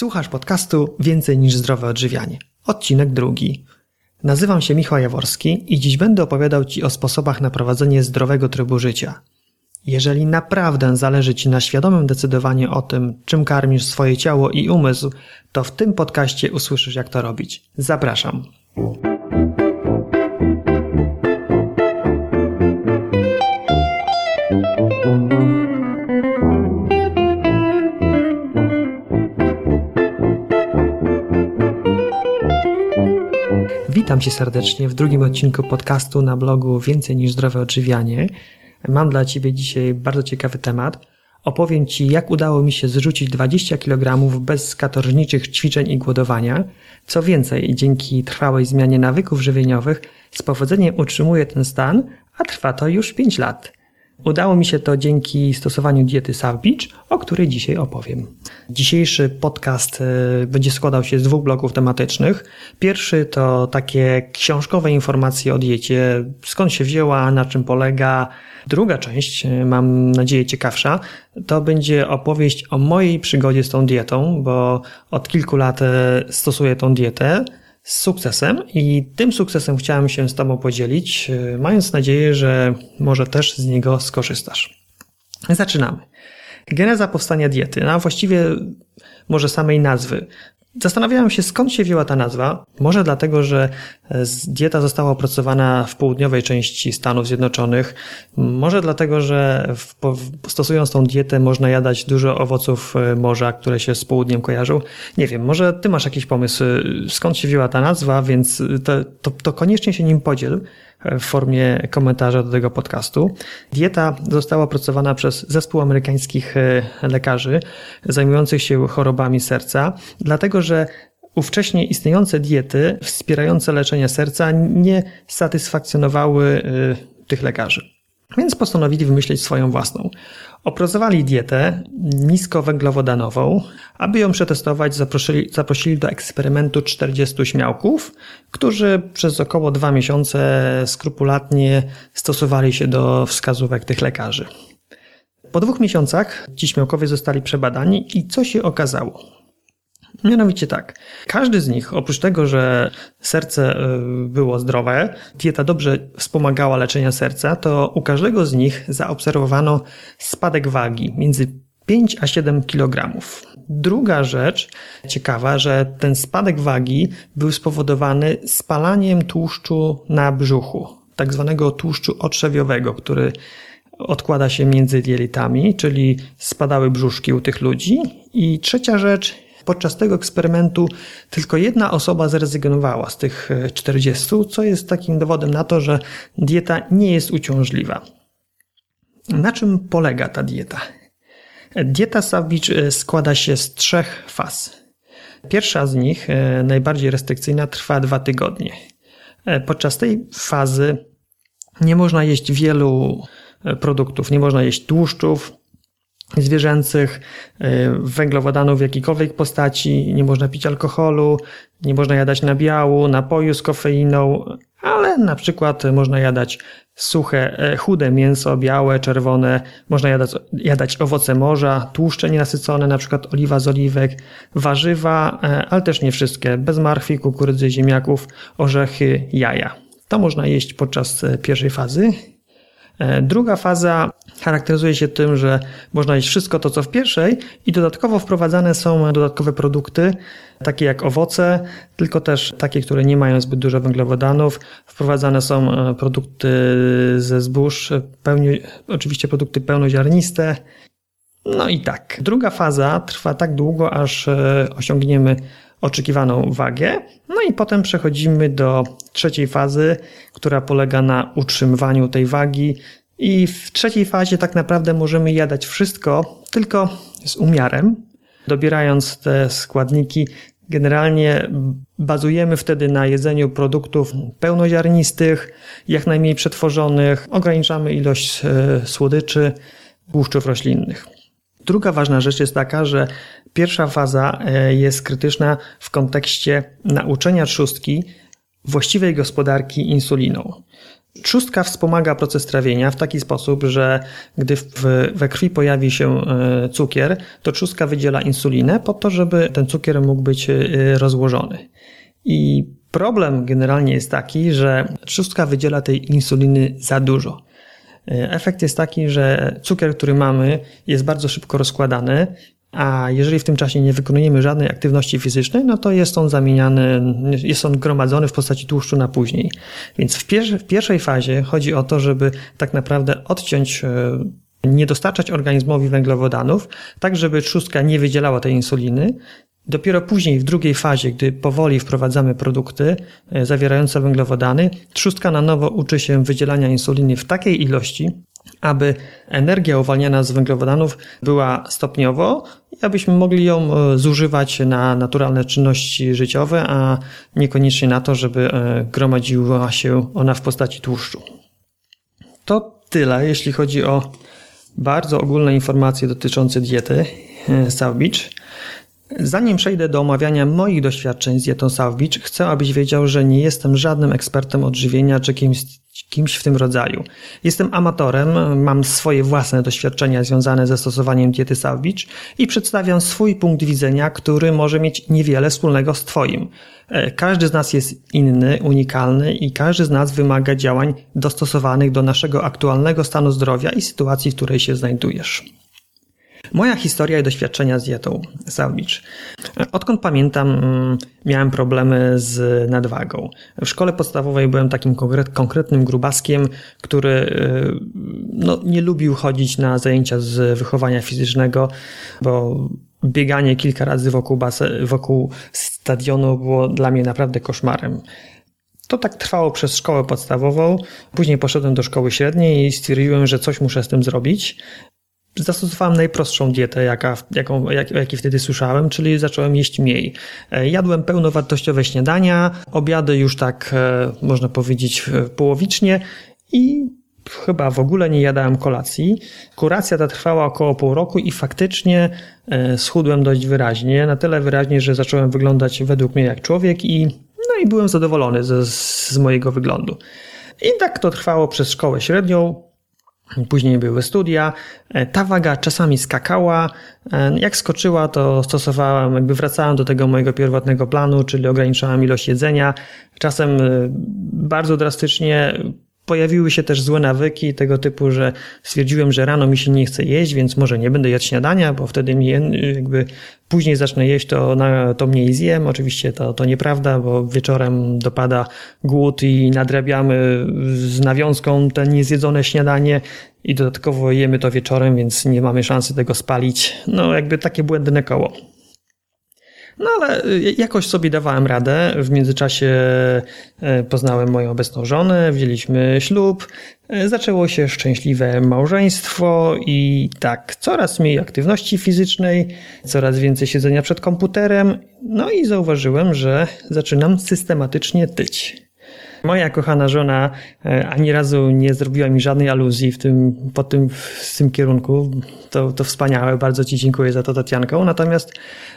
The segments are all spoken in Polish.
Słuchasz podcastu Więcej niż zdrowe odżywianie. Odcinek drugi. Nazywam się Michał Jaworski i dziś będę opowiadał Ci o sposobach na prowadzenie zdrowego trybu życia. Jeżeli naprawdę zależy Ci na świadomym decydowaniu o tym, czym karmisz swoje ciało i umysł, to w tym podcaście usłyszysz jak to robić. Zapraszam. Witam Cię serdecznie w drugim odcinku podcastu na blogu Więcej niż zdrowe odżywianie. Mam dla Ciebie dzisiaj bardzo ciekawy temat. Opowiem Ci, jak udało mi się zrzucić 20 kg bez katorżniczych ćwiczeń i głodowania. Co więcej, dzięki trwałej zmianie nawyków żywieniowych z powodzeniem utrzymuję ten stan, a trwa to już 5 lat. Udało mi się to dzięki stosowaniu diety Beach, o której dzisiaj opowiem. Dzisiejszy podcast e, będzie składał się z dwóch bloków tematycznych. Pierwszy to takie książkowe informacje o diecie, skąd się wzięła, na czym polega. Druga część, e, mam nadzieję ciekawsza, to będzie opowieść o mojej przygodzie z tą dietą, bo od kilku lat e, stosuję tą dietę z sukcesem i tym sukcesem chciałem się z Tobą podzielić, e, mając nadzieję, że może też z niego skorzystasz. Zaczynamy. Geneza powstania diety, a właściwie może samej nazwy. Zastanawiałem się, skąd się wzięła ta nazwa. Może dlatego, że e, dieta została opracowana w południowej części Stanów Zjednoczonych. Może dlatego, że w, stosując tą dietę można jadać dużo owoców e, morza, które się z południem kojarzą. Nie wiem, może ty masz jakiś pomysł, e, skąd się wzięła ta nazwa, więc to, to, to koniecznie się nim podziel w formie komentarza do tego podcastu. Dieta została opracowana przez zespół amerykańskich e, lekarzy zajmujących się chorobami serca, dlatego że ówcześnie istniejące diety wspierające leczenie serca nie satysfakcjonowały e, tych lekarzy. Więc postanowili wymyślić swoją własną. Opracowali dietę niskowęglowodanową. Aby ją przetestować, zaprosili, zaprosili do eksperymentu 40 śmiałków, którzy przez około dwa miesiące skrupulatnie stosowali się do wskazówek tych lekarzy. Po dwóch miesiącach ci śmiałkowie zostali przebadani i co się okazało? Mianowicie tak. Każdy z nich, oprócz tego, że serce e, było zdrowe, dieta dobrze wspomagała leczenia serca, to u każdego z nich zaobserwowano spadek wagi między 5 a 7 kg. Druga rzecz ciekawa, że ten spadek wagi był spowodowany spalaniem tłuszczu na brzuchu, tak zwanego tłuszczu otrzewiowego, który odkłada się między jelitami, czyli spadały brzuszki u tych ludzi. I trzecia rzecz, Podczas tego eksperymentu tylko jedna osoba zrezygnowała z tych 40, e, co jest takim dowodem na to, że dieta nie jest uciążliwa. Na czym polega ta dieta? Dieta Savage e, składa się z trzech faz. Pierwsza z nich, e, najbardziej restrykcyjna, trwa dwa tygodnie. Podczas tej fazy nie można jeść wielu produktów, nie można jeść tłuszczów, zwierzęcych, y, węglowodanów w jakiejkolwiek postaci, nie można pić alkoholu, nie można jadać nabiału, napoju z kofeiną, ale na przykład można jadać suche, e, chude mięso, białe, czerwone, można jadać, jadać owoce morza, tłuszcze nienasycone, na przykład oliwa z oliwek, warzywa, e, ale też nie wszystkie, bez marchwi, kukurydzy, ziemniaków, orzechy, jaja. To można jeść podczas e, pierwszej fazy. Druga faza charakteryzuje się tym, że można jeść wszystko to, co w pierwszej i dodatkowo wprowadzane są dodatkowe produkty, takie jak owoce, tylko też takie, które nie mają zbyt dużo węglowodanów. Wprowadzane są e, produkty ze zbóż, pełni, oczywiście produkty pełnoziarniste. No i tak. Druga faza trwa tak długo, aż e, osiągniemy oczekiwaną wagę. No i potem przechodzimy do trzeciej fazy, która polega na utrzymywaniu tej wagi i w trzeciej fazie tak naprawdę możemy jadać wszystko, tylko z umiarem, dobierając te składniki. Generalnie bazujemy wtedy na jedzeniu produktów pełnoziarnistych, jak najmniej przetworzonych, ograniczamy ilość e, słodyczy, tłuszczów roślinnych. Druga ważna rzecz jest taka, że pierwsza faza e, jest krytyczna w kontekście nauczenia trzustki właściwej gospodarki insuliną. Trzustka wspomaga proces trawienia w taki sposób, że gdy w, we krwi pojawi się e, cukier, to trzustka wydziela insulinę po to, żeby ten cukier mógł być e, rozłożony. I problem generalnie jest taki, że trzustka wydziela tej insuliny za dużo. E, efekt jest taki, że cukier, który mamy, jest bardzo szybko rozkładany, a jeżeli w tym czasie nie wykonujemy żadnej aktywności fizycznej, no to jest on zamieniany, jest on gromadzony w postaci tłuszczu na później. Więc w, pier w pierwszej fazie chodzi o to, żeby tak naprawdę odciąć e, nie dostarczać organizmowi węglowodanów, tak żeby trzustka nie wydzielała tej insuliny. Dopiero później, w drugiej fazie, gdy powoli wprowadzamy produkty e, zawierające węglowodany, trzustka na nowo uczy się wydzielania insuliny w takiej ilości, aby energia uwalniana z węglowodanów była stopniowo i abyśmy mogli ją e, zużywać na naturalne czynności życiowe, a niekoniecznie na to, żeby e, gromadziła się ona w postaci tłuszczu. To tyle, jeśli chodzi o bardzo ogólne informacje dotyczące diety e, South Beach. Zanim przejdę do omawiania moich doświadczeń z dietą South Beach, chcę, abyś wiedział, że nie jestem żadnym ekspertem odżywienia czy kimś kimś w tym rodzaju. Jestem amatorem, mam swoje własne doświadczenia związane ze stosowaniem diety Savage i przedstawiam swój punkt widzenia, który może mieć niewiele wspólnego z Twoim. E, każdy z nas jest inny, unikalny i każdy z nas wymaga działań dostosowanych do naszego aktualnego stanu zdrowia i sytuacji, w której się znajdujesz. Moja historia i doświadczenia z dietą Savage. Odkąd pamiętam, mm, miałem problemy z nadwagą. W szkole podstawowej byłem takim konkretnym grubaskiem, który y, no, nie lubił chodzić na zajęcia z wychowania fizycznego, bo bieganie kilka razy wokół, base, wokół stadionu było dla mnie naprawdę koszmarem. To tak trwało przez szkołę podstawową. Później poszedłem do szkoły średniej i stwierdziłem, że coś muszę z tym zrobić zastosowałem najprostszą dietę, jaka, jaką, jak, jakiej wtedy słyszałem, czyli zacząłem jeść mniej. E, jadłem pełnowartościowe śniadania, obiady już tak, e, można powiedzieć, połowicznie i chyba w ogóle nie jadałem kolacji. Kuracja ta trwała około pół roku i faktycznie e, schudłem dość wyraźnie, na tyle wyraźnie, że zacząłem wyglądać według mnie jak człowiek i, no i byłem zadowolony z, z mojego wyglądu. I tak to trwało przez szkołę średnią, Później były studia. E, ta waga czasami skakała. E, jak skoczyła, to stosowałem, jakby wracałem do tego mojego pierwotnego planu, czyli ograniczałem ilość jedzenia. Czasem e, bardzo drastycznie Pojawiły się też złe nawyki tego typu, że stwierdziłem, że rano mi się nie chce jeść, więc może nie będę jadł śniadania, bo wtedy mi jakby później zacznę jeść, to, na, to mniej zjem. Oczywiście to, to nieprawda, bo wieczorem dopada głód i nadrabiamy z nawiązką te niezjedzone śniadanie i dodatkowo jemy to wieczorem, więc nie mamy szansy tego spalić. No jakby takie błędne koło. No ale y, jakoś sobie dawałem radę. W międzyczasie y, poznałem moją obecną żonę, wzięliśmy ślub, y, zaczęło się szczęśliwe małżeństwo i tak, coraz mniej aktywności fizycznej, coraz więcej siedzenia przed komputerem. No i zauważyłem, że zaczynam systematycznie tyć. Moja kochana żona e, ani razu nie zrobiła mi żadnej aluzji w tym, po tym, w tym kierunku. To, to wspaniałe, bardzo Ci dziękuję za to, Tatianko. Natomiast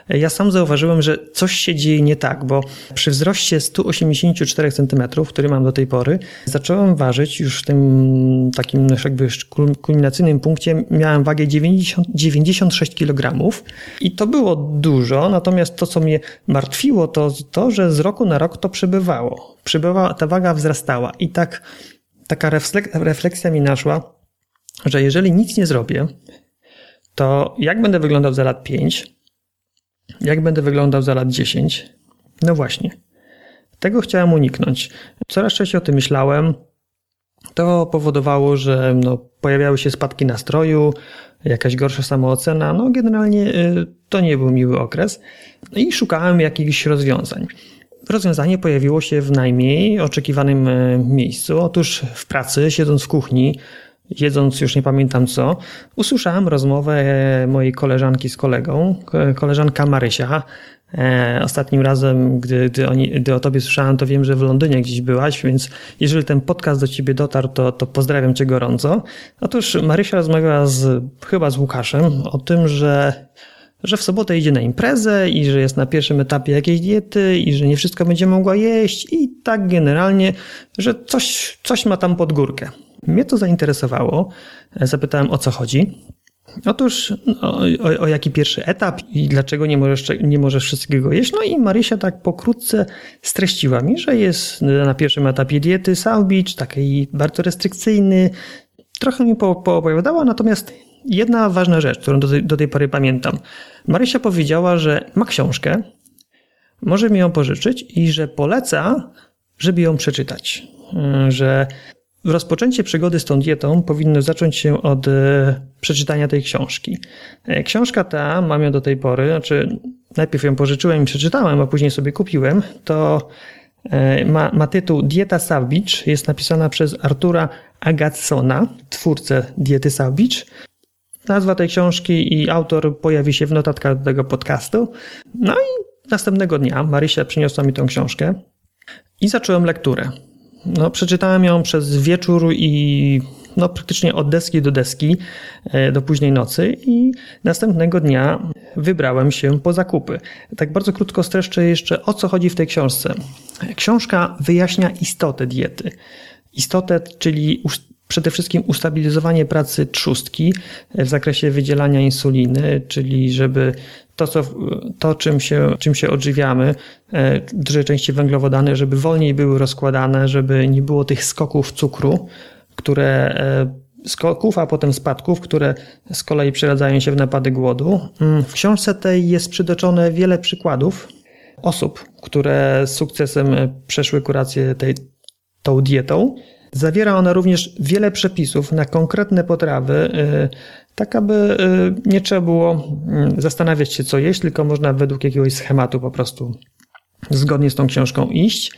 ja sam zauważyłem, że coś się dzieje nie tak, bo przy wzroście 184 cm, który mam do tej pory, zacząłem ważyć już w tym takim jakby kulminacyjnym punkcie, miałem wagę 90, 96 kg i to było dużo, natomiast to, co mnie martwiło, to to, że z roku na rok to przybywało. Przybywała, ta waga wzrastała i tak taka refleksja mi naszła, że jeżeli nic nie zrobię, to jak będę wyglądał za lat 5, jak będę wyglądał za lat 10? No właśnie. Tego chciałem uniknąć. Coraz częściej o tym myślałem. To powodowało, że no, pojawiały się spadki nastroju, jakaś gorsza samoocena. No, generalnie y, to nie był miły okres. I szukałem jakichś rozwiązań. Rozwiązanie pojawiło się w najmniej oczekiwanym y, miejscu. Otóż w pracy, siedząc w kuchni, jedząc już nie pamiętam co, usłyszałem rozmowę e, mojej koleżanki z kolegą, koleżanka Marysia. E, ostatnim razem, gdy, gdy, gdy o tobie słyszałem, to wiem, że w Londynie gdzieś byłaś, więc jeżeli ten podcast do ciebie dotarł, to, to pozdrawiam cię gorąco. Otóż Marysia rozmawiała z, chyba z Łukaszem o tym, że że w sobotę idzie na imprezę i że jest na pierwszym etapie jakiejś diety i że nie wszystko będzie mogła jeść i tak generalnie, że coś, coś ma tam pod górkę. Mnie to zainteresowało. Zapytałem o co chodzi. Otóż o, o, o, jaki pierwszy etap i dlaczego nie możesz, nie możesz wszystkiego jeść? No i Marysia tak pokrótce streściła mi, że jest na pierwszym etapie diety South Beach, taki bardzo restrykcyjny. Trochę mi po, poopowiadała, natomiast jedna ważna rzecz, którą do do tej pory pamiętam. Marysia powiedziała, że ma książkę, może mi ją pożyczyć i że poleca, żeby ją przeczytać. Że Rozpoczęcie przygody z tą dietą powinno zacząć się od e, przeczytania tej książki. E, książka ta, mam ją do tej pory, znaczy najpierw ją pożyczyłem i przeczytałem, a później sobie kupiłem, to e, ma, ma tytuł Dieta Savage, jest napisana przez Artura Agatsona, twórcę diety Savage. Nazwa tej książki i autor pojawi się w notatkach do tego podcastu. No i następnego dnia Marysia przyniosła mi tą książkę i zacząłem lekturę. No, przeczytałem ją przez wieczór i no, praktycznie od deski do deski e, do późnej nocy i następnego dnia wybrałem się po zakupy. Tak bardzo krótko streszczę jeszcze o co chodzi w tej książce. Książka wyjaśnia istotę diety. Istotę, czyli przede wszystkim ustabilizowanie pracy trzustki w zakresie wydzielania insuliny, czyli żeby to, co, to czym, się, czym się odżywiamy, e, duże części węglowodany, żeby wolniej były rozkładane, żeby nie było tych skoków cukru, które e, skoków, a potem spadków, które z kolei przeradzają się w napady głodu. Mm, w książce tej jest przytoczone wiele przykładów osób, które z sukcesem przeszły kurację tej, tą dietą. Zawiera ona również wiele przepisów na konkretne potrawy, e, tak aby y, nie trzeba było mm, zastanawiać się, co jeść, tylko można według jakiegoś schematu po prostu zgodnie z tą książką iść.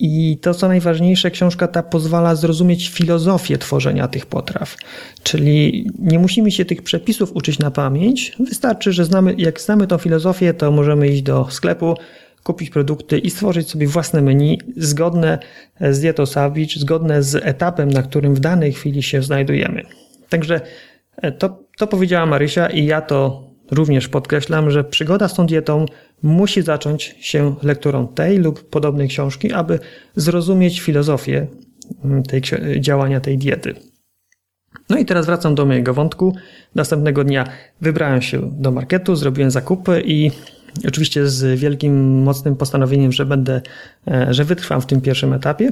I to, co najważniejsze, książka ta pozwala zrozumieć filozofię tworzenia tych potraw. Czyli nie musimy się tych przepisów uczyć na pamięć. Wystarczy, że znamy, jak znamy tą filozofię, to możemy iść do sklepu, kupić produkty i stworzyć sobie własne menu zgodne z dietą Savage, zgodne z etapem, na którym w danej chwili się znajdujemy. Także E, to, to powiedziała Marysia i ja to również podkreślam, że przygoda z tą dietą musi zacząć się lekturą tej lub podobnej książki, aby zrozumieć filozofię mm, tej, działania tej diety. No i teraz wracam do mojego wątku. Następnego dnia wybrałem się do marketu, zrobiłem zakupy i oczywiście z wielkim, mocnym postanowieniem, że będę, e, że wytrwam w tym pierwszym etapie.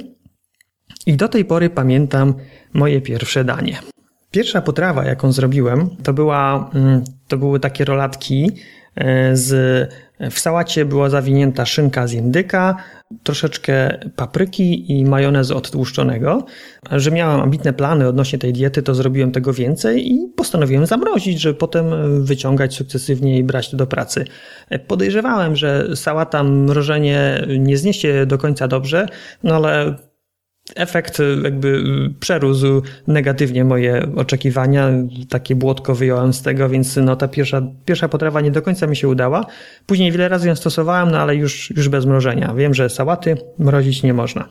I do tej pory pamiętam moje pierwsze danie. Pierwsza potrawa, jaką zrobiłem, to, była, mm, to były takie rolatki e, z w sałacie była zawinięta szynka z indyka, troszeczkę papryki i majonezu odtłuszczonego. Że miałem ambitne plany odnośnie tej diety, to zrobiłem tego więcej i postanowiłem zamrozić, żeby potem wyciągać sukcesywnie i brać to do pracy. Podejrzewałem, że sałata mrożenie nie zniesie do końca dobrze, no ale efekt jakby przerósł negatywnie moje oczekiwania. Takie błotko wyjąłem z tego, więc no ta pierwsza, pierwsza potrawa nie do końca mi się udała. Później wiele razy ją stosowałem, no ale już, już bez mrożenia. Wiem, że sałaty mrozić nie można.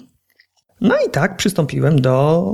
No i tak przystąpiłem do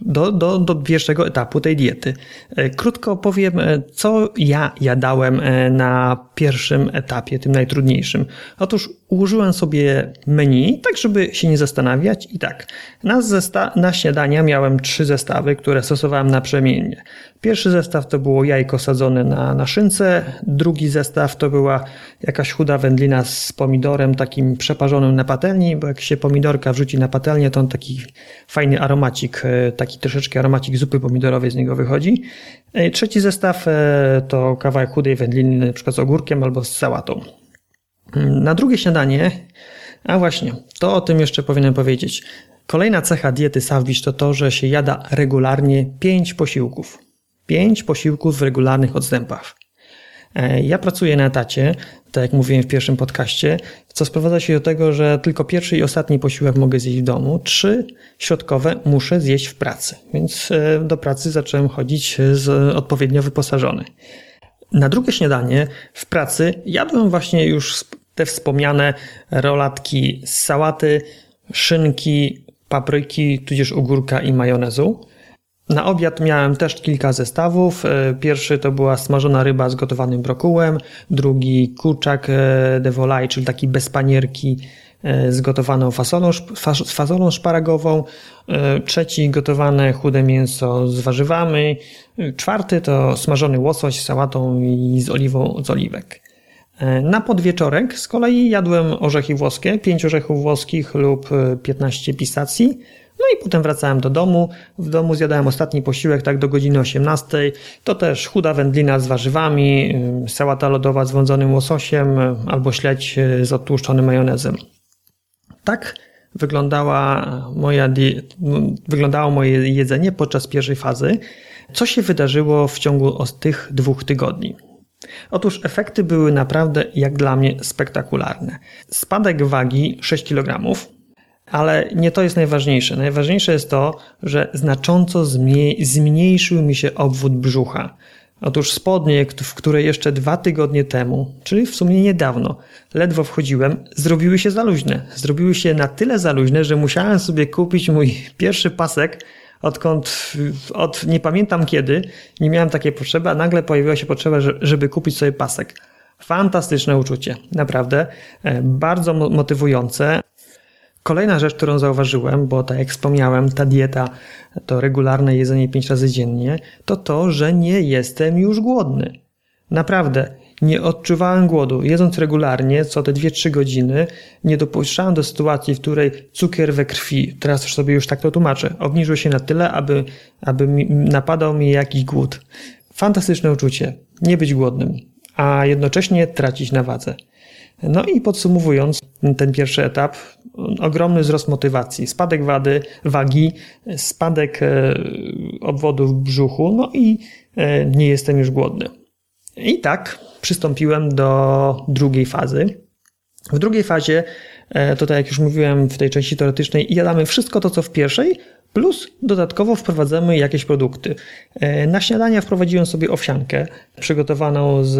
do, do, do pierwszego etapu tej diety. E, krótko powiem, e, co ja jadałem e, na pierwszym etapie, tym najtrudniejszym. Otóż ułożyłem sobie menu, tak żeby się nie zastanawiać i tak. Na, zesta- na śniadania miałem trzy zestawy, które stosowałem naprzemiennie. Pierwszy zestaw to było jajko sadzone na, na szynce, drugi zestaw to była jakaś chuda wędlina z pomidorem takim przeparzonym na patelni, bo jak się pomidorka wrzuci na patelnię, to on taki fajny aromacik, e, taki troszeczkę aromacik zupy pomidorowej z niego wychodzi. E, trzeci zestaw e, to kawałek chudej wędliny, na przykład z ogórkiem albo z sałatą. Mm, na drugie śniadanie, a właśnie, to o tym jeszcze powinienem powiedzieć. Kolejna cecha diety Savbich to to, że się jada regularnie 5 posiłków. 5 posiłków w regularnych odstępach. E, ja pracuję na etacie, tak jak mówiłem w pierwszym podcaście, co sprowadza się do tego, że tylko pierwszy i ostatni posiłek mogę zjeść w domu, trzy środkowe muszę zjeść w pracy, więc e, do pracy zacząłem chodzić z odpowiednio wyposażony. Na drugie śniadanie w pracy jadłem właśnie już te wspomniane rolatki z sałaty, szynki, papryki, tudzież ogórka i majonezu. Na obiad miałem też kilka zestawów. E, pierwszy to była smażona ryba z gotowanym brokułem, drugi kurczak e, de volaille, czyli taki bez panierki e, z gotowaną fasolą, fasolą szparagową, trzeci gotowane chude mięso z warzywami, czwarty to smażony łosoś z sałatą i z oliwą z oliwek. Na podwieczorek z kolei jadłem orzechy włoskie, 5 orzechów włoskich lub 15 pistacji, no i potem wracałem do domu. W domu zjadałem ostatni posiłek, tak do godziny 18. To też chuda wędlina z warzywami, y, sałata lodowa z wądzonym łososiem y, albo śledź y, z odtłuszczonym majonezem. Tak wyglądała moja wyglądało moje jedzenie podczas pierwszej fazy. Co się wydarzyło w ciągu tych dwóch tygodni? Otóż efekty były naprawdę, jak dla mnie, spektakularne. Spadek wagi 6 kg, ale nie to jest najważniejsze. Najważniejsze jest to, że znacząco zmniejszył mi się obwód brzucha. Otóż spodnie, w które jeszcze dwa tygodnie temu, czyli w sumie niedawno, ledwo wchodziłem, zrobiły się za luźne. Zrobiły się na tyle za luźne, że musiałem sobie kupić mój pierwszy pasek, odkąd, od nie pamiętam kiedy, nie miałem takiej potrzeby, a nagle pojawiła się potrzeba, żeby kupić sobie pasek. Fantastyczne uczucie, naprawdę, e, bardzo motywujące. Kolejna rzecz, którą zauważyłem, bo tak jak wspomniałem, ta dieta to regularne jedzenie 5 razy dziennie, to to, że nie jestem już głodny. Naprawdę, nie odczuwałem głodu. Jedząc regularnie, co te 2-3 godziny, nie dopuszczałem do sytuacji, w której cukier we krwi, teraz sobie już tak to tłumaczę, obniżył się na tyle, aby, aby napadał mi jakiś głód. Fantastyczne uczucie. Nie być głodnym, a jednocześnie tracić na wadze. No i podsumowując ten pierwszy etap, ogromny wzrost motywacji, spadek wady, wagi, spadek e, obwodu w brzuchu, no i e, nie jestem już głodny. I tak przystąpiłem do drugiej fazy. W drugiej fazie, e, to tak jak już mówiłem w tej części teoretycznej, jadamy wszystko to, co w pierwszej, Plus dodatkowo wprowadzamy jakieś produkty. Na śniadanie wprowadziłem sobie owsiankę przygotowaną z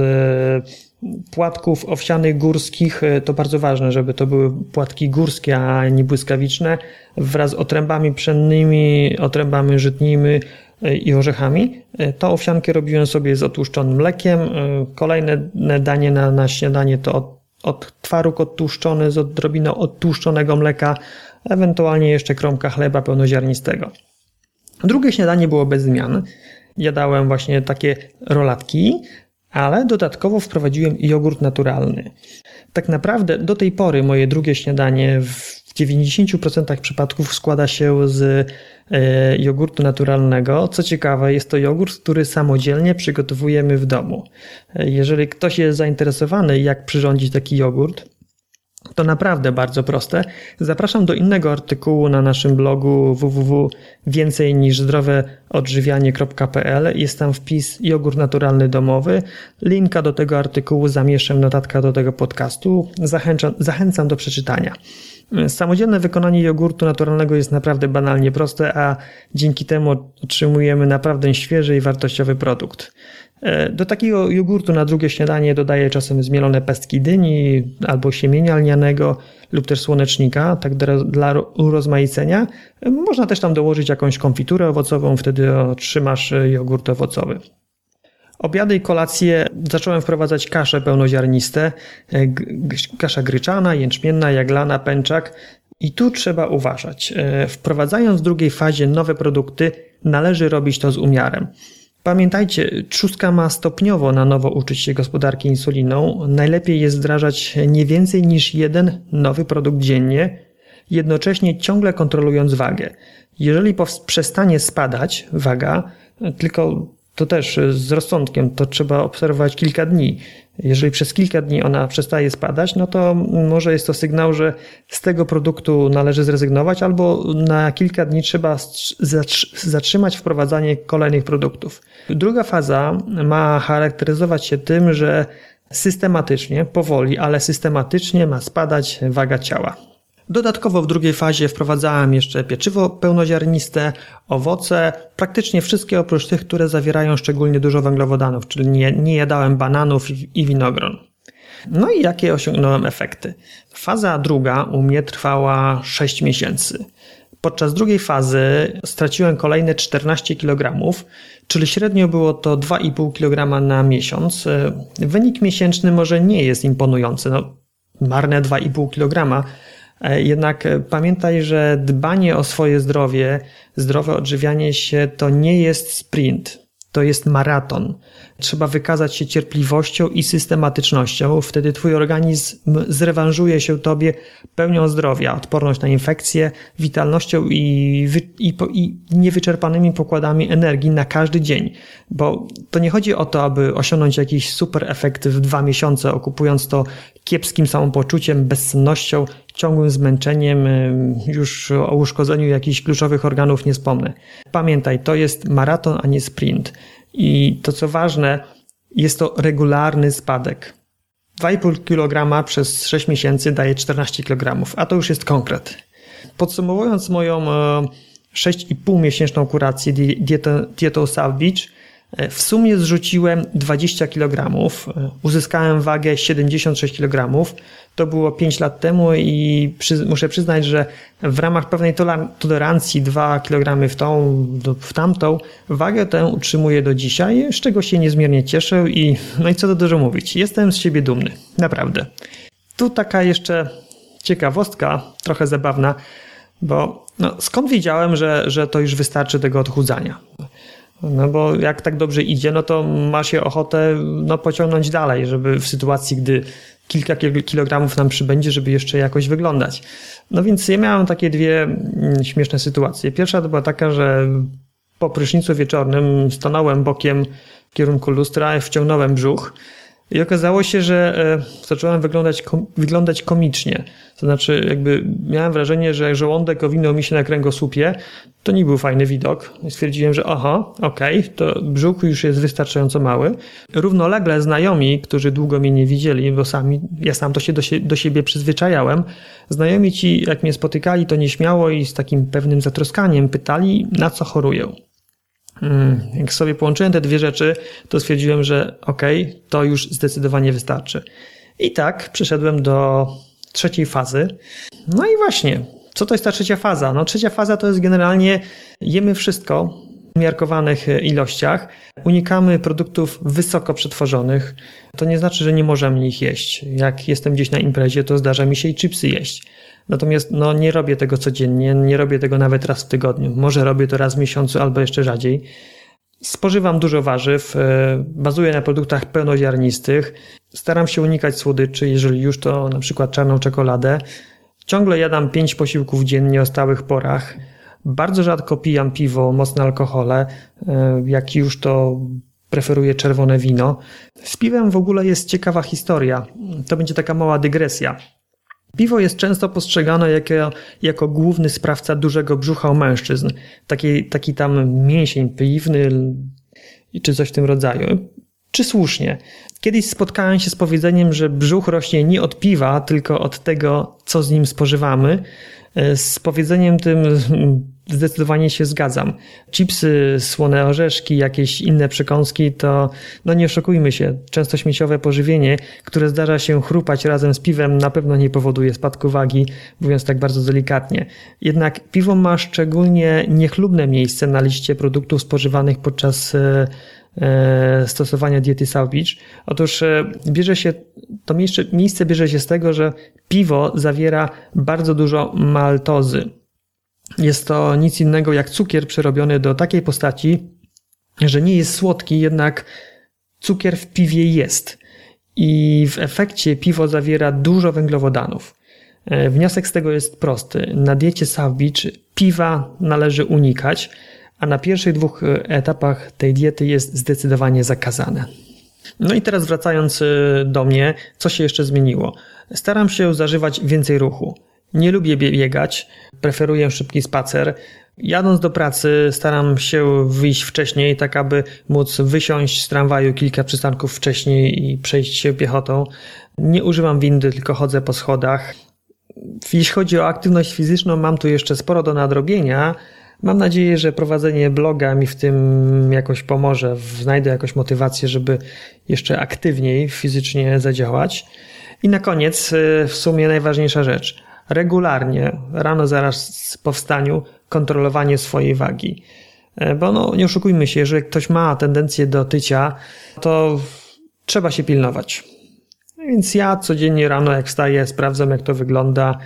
płatków owsianych górskich, e, to bardzo ważne, żeby to były płatki górskie, a nie błyskawiczne, wraz z otrębami pszennymi, otrębami żytnimi e, i orzechami. E, to owsiankę robiłem sobie z otłuszczonym mlekiem. Kolejne danie na, na śniadanie to od, od twaróg odtłuszczony z odrobiną odtłuszczonego mleka, ewentualnie jeszcze kromka chleba pełnoziarnistego. Drugie śniadanie było bez zmian. Jadałem właśnie takie rolatki, ale dodatkowo wprowadziłem jogurt naturalny. Tak naprawdę do tej pory moje drugie śniadanie w 90% przypadków składa się z e, jogurtu naturalnego. Co ciekawe, jest to jogurt, który samodzielnie przygotowujemy w domu. E, jeżeli ktoś jest zainteresowany, jak przyrządzić taki jogurt, to naprawdę bardzo proste. Zapraszam do innego artykułu na naszym blogu www.więcej. Jest tam wpis jogurt naturalny domowy. Linka do tego artykułu zamieszczę w notatkach do tego podcastu. Zachęcam, zachęcam do przeczytania. Samodzielne wykonanie jogurtu naturalnego jest naprawdę banalnie proste, a dzięki temu otrzymujemy naprawdę świeży i wartościowy produkt. E, do takiego jogurtu na drugie śniadanie dodaję czasem zmielone pestki dyni albo siemienia lnianego lub też słonecznika, tak dla urozmaicenia. E, można też tam dołożyć jakąś konfiturę owocową, wtedy otrzymasz e, jogurt owocowy. Obiady i kolacje zacząłem wprowadzać kasze pełnoziarniste, kasza gryczana, jęczmienna, jaglana, pęczak. I tu trzeba uważać. Wprowadzając w drugiej fazie nowe produkty, należy robić to z umiarem. Pamiętajcie, trzustka ma stopniowo na nowo uczyć się gospodarki insuliną. Najlepiej jest wdrażać nie więcej niż jeden nowy produkt dziennie, jednocześnie ciągle kontrolując wagę. Jeżeli przestanie spadać waga, tylko to też z rozsądkiem, to trzeba obserwować kilka dni. Jeżeli przez kilka dni ona przestaje spadać, no to może jest to sygnał, że z tego produktu należy zrezygnować, albo na kilka dni trzeba zatrzymać wprowadzanie kolejnych produktów. Druga faza ma charakteryzować się tym, że systematycznie, powoli, ale systematycznie ma spadać waga ciała. Dodatkowo w drugiej fazie wprowadzałem jeszcze pieczywo pełnoziarniste, owoce, praktycznie wszystkie oprócz tych, które zawierają szczególnie dużo węglowodanów, czyli nie, nie jadałem bananów i winogron. No i jakie osiągnąłem efekty? Faza druga u mnie trwała 6 miesięcy. Podczas drugiej fazy straciłem kolejne 14 kg, czyli średnio było to 2,5 kg na miesiąc. Wynik miesięczny może nie jest imponujący, no, marne 2,5 kg, jednak pamiętaj, że dbanie o swoje zdrowie, zdrowe odżywianie się to nie jest sprint to jest maraton. Trzeba wykazać się cierpliwością i systematycznością, wtedy twój organizm zrewanżuje się tobie pełnią zdrowia, odporność na infekcje, witalnością i, i, i niewyczerpanymi pokładami energii na każdy dzień. Bo to nie chodzi o to, aby osiągnąć jakiś super efekt w dwa miesiące, okupując to kiepskim samopoczuciem, bezsennością, ciągłym zmęczeniem, już o uszkodzeniu jakichś kluczowych organów nie wspomnę. Pamiętaj, to jest maraton, a nie sprint. I to co ważne, jest to regularny spadek. 2,5 kg przez 6 miesięcy daje 14 kg, a to już jest konkret. Podsumowując moją 6,5 e, miesięczną kurację dietą, dietą South Beach, e, w sumie zrzuciłem 20 kg, e, uzyskałem wagę 76 kg, to było 5 lat temu i przy, muszę przyznać, że w ramach pewnej tolerancji 2 kg w tą, w tamtą, wagę tę utrzymuję do dzisiaj, z czego się niezmiernie cieszę i no i co to dużo mówić, jestem z siebie dumny, naprawdę. Tu taka jeszcze ciekawostka, trochę zabawna, bo no, skąd wiedziałem, że, że to już wystarczy tego odchudzania? No bo jak tak dobrze idzie, no to ma się ochotę no, pociągnąć dalej, żeby w sytuacji, gdy kilka kilogramów nam przybędzie, żeby jeszcze jakoś wyglądać. No więc ja miałem takie dwie mm, śmieszne sytuacje. Pierwsza to była taka, że po prysznicu wieczornym stanąłem bokiem w kierunku lustra, wciągnąłem brzuch i okazało się, że e, zacząłem wyglądać, wyglądać komicznie. To znaczy, jakby miałem wrażenie, że jak żołądek owinął mi się na kręgosłupie, to nie był fajny widok. Stwierdziłem, że aha, okej, okay, to brzuch już jest wystarczająco mały. Równolegle znajomi, którzy długo mnie nie widzieli, bo sami, ja sam to się do, do siebie przyzwyczajałem, znajomi ci, jak mnie spotykali, to nieśmiało i z takim pewnym zatroskaniem pytali, na co choruję. Hmm, jak sobie połączyłem te dwie rzeczy, to stwierdziłem, że okej, okay, to już zdecydowanie wystarczy. I tak przyszedłem do trzeciej fazy. No i właśnie, co to jest ta trzecia faza? No trzecia faza to jest generalnie jemy wszystko w miarkowanych ilościach, unikamy produktów wysoko przetworzonych. To nie znaczy, że nie możemy ich jeść. Jak jestem gdzieś na imprezie, to zdarza mi się i chipsy jeść. Natomiast no, nie robię tego codziennie, nie robię tego nawet raz w tygodniu. Może robię to raz w miesiącu albo jeszcze rzadziej. Spożywam dużo warzyw, e, bazuję na produktach pełnoziarnistych. Staram się unikać słodyczy, jeżeli już to na przykład czarną czekoladę. Ciągle jadam pięć posiłków dziennie o stałych porach. Bardzo rzadko pijam piwo, mocne alkohole. E, jak już to preferuję czerwone wino. Z piwem w ogóle jest ciekawa historia. To będzie taka mała dygresja. Piwo jest często postrzegane jako, jako główny sprawca dużego brzucha u mężczyzn. Taki, taki tam mięsień piwny czy coś w tym rodzaju. Czy słusznie? Kiedyś spotkałem się z powiedzeniem, że brzuch rośnie nie od piwa, tylko od tego, co z nim spożywamy. Z powiedzeniem tym zdecydowanie się zgadzam. Chipsy, słone orzeszki, jakieś inne przekąski to, no nie oszukujmy się, często śmieciowe pożywienie, które zdarza się chrupać razem z piwem, na pewno nie powoduje spadku wagi, mówiąc tak bardzo delikatnie. Jednak piwo ma szczególnie niechlubne miejsce na liście produktów spożywanych podczas e, e, stosowania diety South Beach. Otóż e, bierze się, to miejsce, miejsce bierze się z tego, że piwo zawiera bardzo dużo maltozy. Jest to nic innego jak cukier przerobiony do takiej postaci, że nie jest słodki, jednak cukier w piwie jest. I w efekcie piwo zawiera dużo węglowodanów. E, wniosek z tego jest prosty. Na diecie South Beach piwa należy unikać, a na pierwszych dwóch e, etapach tej diety jest zdecydowanie zakazane. No i teraz wracając e, do mnie, co się jeszcze zmieniło? Staram się zażywać więcej ruchu. Nie lubię biegać, preferuję szybki spacer. Jadąc do pracy staram się wyjść wcześniej, tak aby móc wysiąść z tramwaju kilka przystanków wcześniej i przejść się piechotą. Nie używam windy, tylko chodzę po schodach. Jeśli chodzi o aktywność fizyczną, mam tu jeszcze sporo do nadrobienia. Mam nadzieję, że prowadzenie bloga mi w tym jakoś pomoże. Znajdę jakąś motywację, żeby jeszcze aktywniej fizycznie zadziałać. I na koniec, w sumie najważniejsza rzecz. regularnie, rano zaraz po wstaniu, kontrolowanie swojej wagi. E, bo no, nie oszukujmy się, jeżeli ktoś ma tendencję do tycia, to trzeba się pilnować. Więc ja codziennie rano, jak wstaję, sprawdzam, jak to wygląda.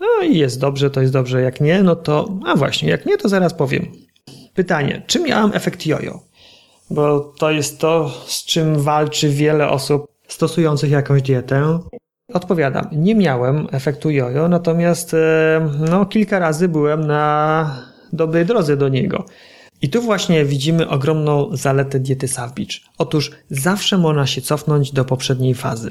No i jest dobrze, to jest dobrze. Jak nie, no to. A właśnie, jak nie, to zaraz powiem. Pytanie: czy miałam efekt jojo? Bo to jest to, z czym walczy wiele osób stosujących jakąś dietę. Odpowiadam, nie miałem efektu jojo, natomiast e, no, kilka razy byłem na dobrej drodze do niego. I tu właśnie widzimy ogromną zaletę diety Savage. Otóż zawsze można się cofnąć do poprzedniej fazy.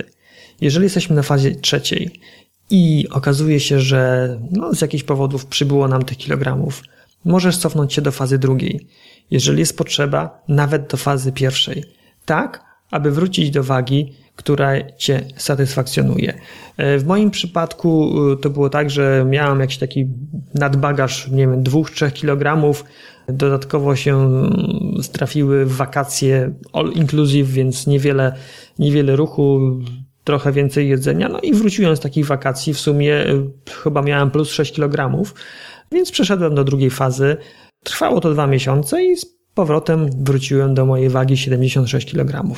Jeżeli jesteśmy na fazie trzeciej i okazuje się, że no, z jakichś powodów przybyło nam tych kilogramów, możesz cofnąć się do fazy drugiej. Jeżeli jest potrzeba, nawet do fazy pierwszej. Tak, aby wrócić do wagi, która Cię satysfakcjonuje. E, w moim przypadku e, to było tak, że miałem jakiś taki nadbagaż, nie wiem, 2-3 kg. Dodatkowo się strafiły w wakacje all inclusive, więc niewiele, niewiele ruchu, trochę więcej jedzenia. No i wróciłem z takich wakacji. W sumie e, chyba miałem plus 6 kg, więc przeszedłem do drugiej fazy. Trwało to dwa miesiące i z powrotem wróciłem do mojej wagi 76 kg.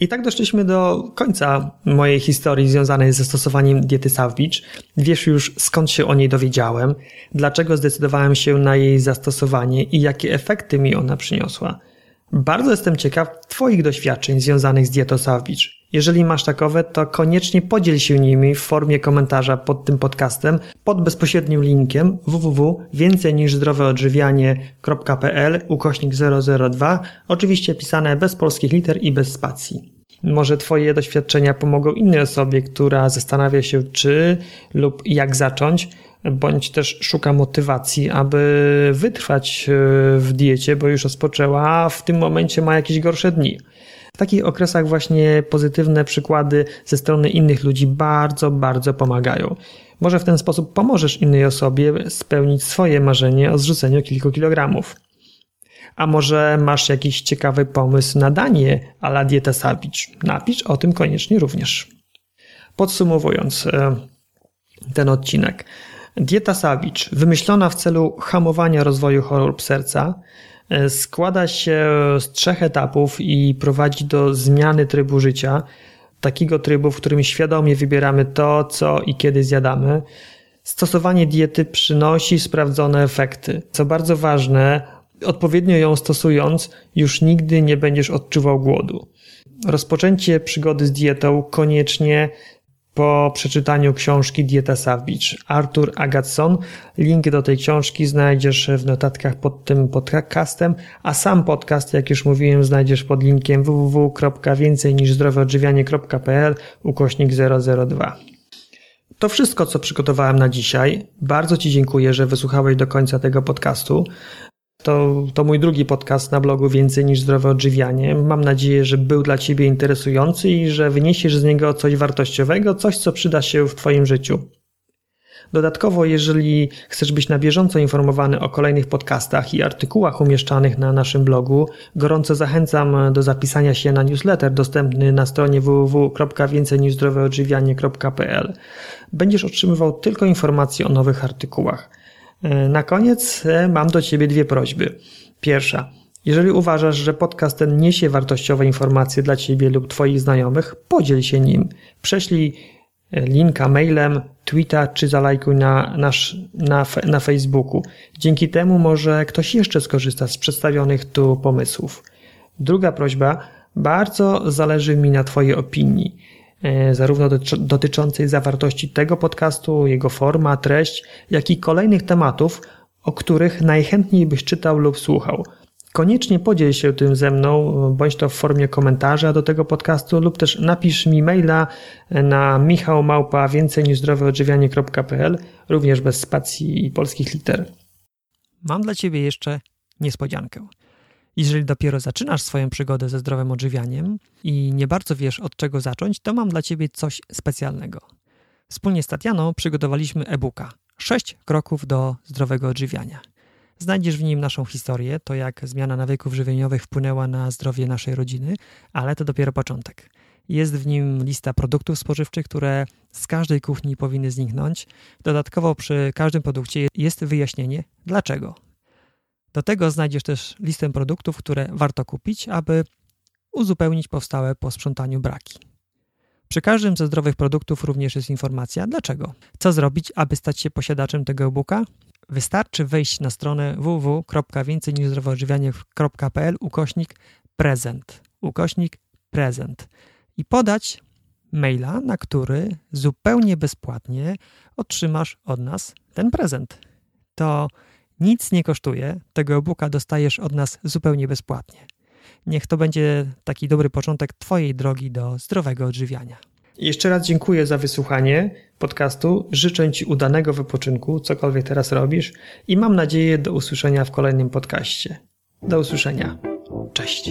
I tak doszliśmy do końca mojej historii związanej ze stosowaniem diety Savage. Wiesz już skąd się o niej dowiedziałem, dlaczego zdecydowałem się na jej zastosowanie i jakie efekty mi ona przyniosła. Bardzo jestem ciekaw Twoich doświadczeń związanych z dietą Savage. Jeżeli masz takowe, to koniecznie podziel się nimi w formie komentarza pod tym podcastem, pod bezpośrednim linkiem www.więcej niż zdroweodżywianie.pl ukośnik 002, oczywiście pisane bez polskich liter i bez spacji. Może Twoje doświadczenia pomogą innej osobie, która zastanawia się czy lub jak zacząć, bądź też szuka motywacji, aby wytrwać e, w diecie, bo już rozpoczęła, a w tym momencie ma jakieś gorsze dni. Takich okresach właśnie pozytywne przykłady ze strony innych ludzi bardzo, bardzo pomagają. Może w ten sposób pomożesz innej osobie spełnić swoje marzenie o zrzuceniu kilku kilogramów. A może masz jakiś ciekawy pomysł na danie a la dieta Savage? Napisz o tym koniecznie również. Podsumowując e, ten odcinek. Dieta Savage, wymyślona w celu hamowania rozwoju chorób serca, składa się z trzech etapów i prowadzi do zmiany trybu życia, takiego trybu, w którym świadomie wybieramy to, co i kiedy zjadamy. Stosowanie diety przynosi sprawdzone efekty. Co bardzo ważne, odpowiednio ją stosując, już nigdy nie będziesz odczuwał głodu. Rozpoczęcie przygody z dietą koniecznie po przeczytaniu książki Dieta Savage. Arthur Agatson. Link do tej książki znajdziesz w notatkach pod tym podcastem, a sam podcast, jak już mówiłem, znajdziesz pod linkiem www.więcejniżzdroweodżywianie.pl ukośnik 002. To wszystko, co przygotowałem na dzisiaj. Bardzo Ci dziękuję, że wysłuchałeś do końca tego podcastu. To, to mój drugi podcast na blogu Więcej niż zdrowe odżywianie. Mam nadzieję, że był dla Ciebie interesujący i że wyniesiesz z niego coś wartościowego, coś, co przyda się w Twoim życiu. Dodatkowo, jeżeli chcesz być na bieżąco informowany o kolejnych podcastach i artykułach umieszczanych na naszym blogu, gorąco zachęcam do zapisania się na newsletter dostępny na stronie www.więcejniżzdroweodżywianie.pl. Będziesz otrzymywał tylko informacje o nowych artykułach. E, na koniec e, mam do Ciebie dwie prośby. Pierwsza. Jeżeli uważasz, że podcast ten niesie wartościowe informacje dla Ciebie lub Twoich znajomych, podziel się nim. Prześlij e, linka mailem, tweeta czy zalajkuj na, nasz, na, na Facebooku. Dzięki temu może ktoś jeszcze skorzysta z przedstawionych tu pomysłów. Druga prośba. Bardzo zależy mi na Twojej opinii. E, zarówno dotyczącej zawartości tego podcastu, jego forma, treść, jak i kolejnych tematów, o których najchętniej byś czytał lub słuchał. Koniecznie podziel się tym ze mną, bądź to w formie komentarza do tego podcastu, lub też napisz mi maila na michałmałpa więcej niż zdroweodżywianie.pl, również bez spacji i polskich liter. Mam dla Ciebie jeszcze niespodziankę. Jeżeli dopiero zaczynasz swoją przygodę ze zdrowym odżywianiem i nie bardzo wiesz od czego zacząć, to mam dla Ciebie coś specjalnego. Wspólnie z Tatianą przygotowaliśmy e-booka 6 kroków do zdrowego odżywiania. Znajdziesz w nim naszą historię, to jak zmiana nawyków żywieniowych wpłynęła na zdrowie naszej rodziny, ale to dopiero początek. Jest w nim lista produktów spożywczych, które z każdej kuchni powinny zniknąć. Dodatkowo przy każdym produkcie jest wyjaśnienie dlaczego. Do tego znajdziesz też listę produktów, które warto kupić, aby uzupełnić powstałe po sprzątaniu braki. Przy każdym ze zdrowych produktów również jest informacja dlaczego. Co zrobić, aby stać się posiadaczem tego e-booka? Wystarczy wejść na stronę www.więcejniżzdrowoodżywianie.pl ukośnik prezent, ukośnik prezent i podać maila, na który zupełnie bezpłatnie otrzymasz od nas ten prezent. To nic nie kosztuje, tego e-booka dostajesz od nas zupełnie bezpłatnie. Niech to będzie taki dobry początek Twojej drogi do zdrowego odżywiania. Jeszcze raz dziękuję za wysłuchanie podcastu. Życzę Ci udanego wypoczynku, cokolwiek teraz robisz, i mam nadzieję do usłyszenia w kolejnym podcaście. Do usłyszenia. Cześć.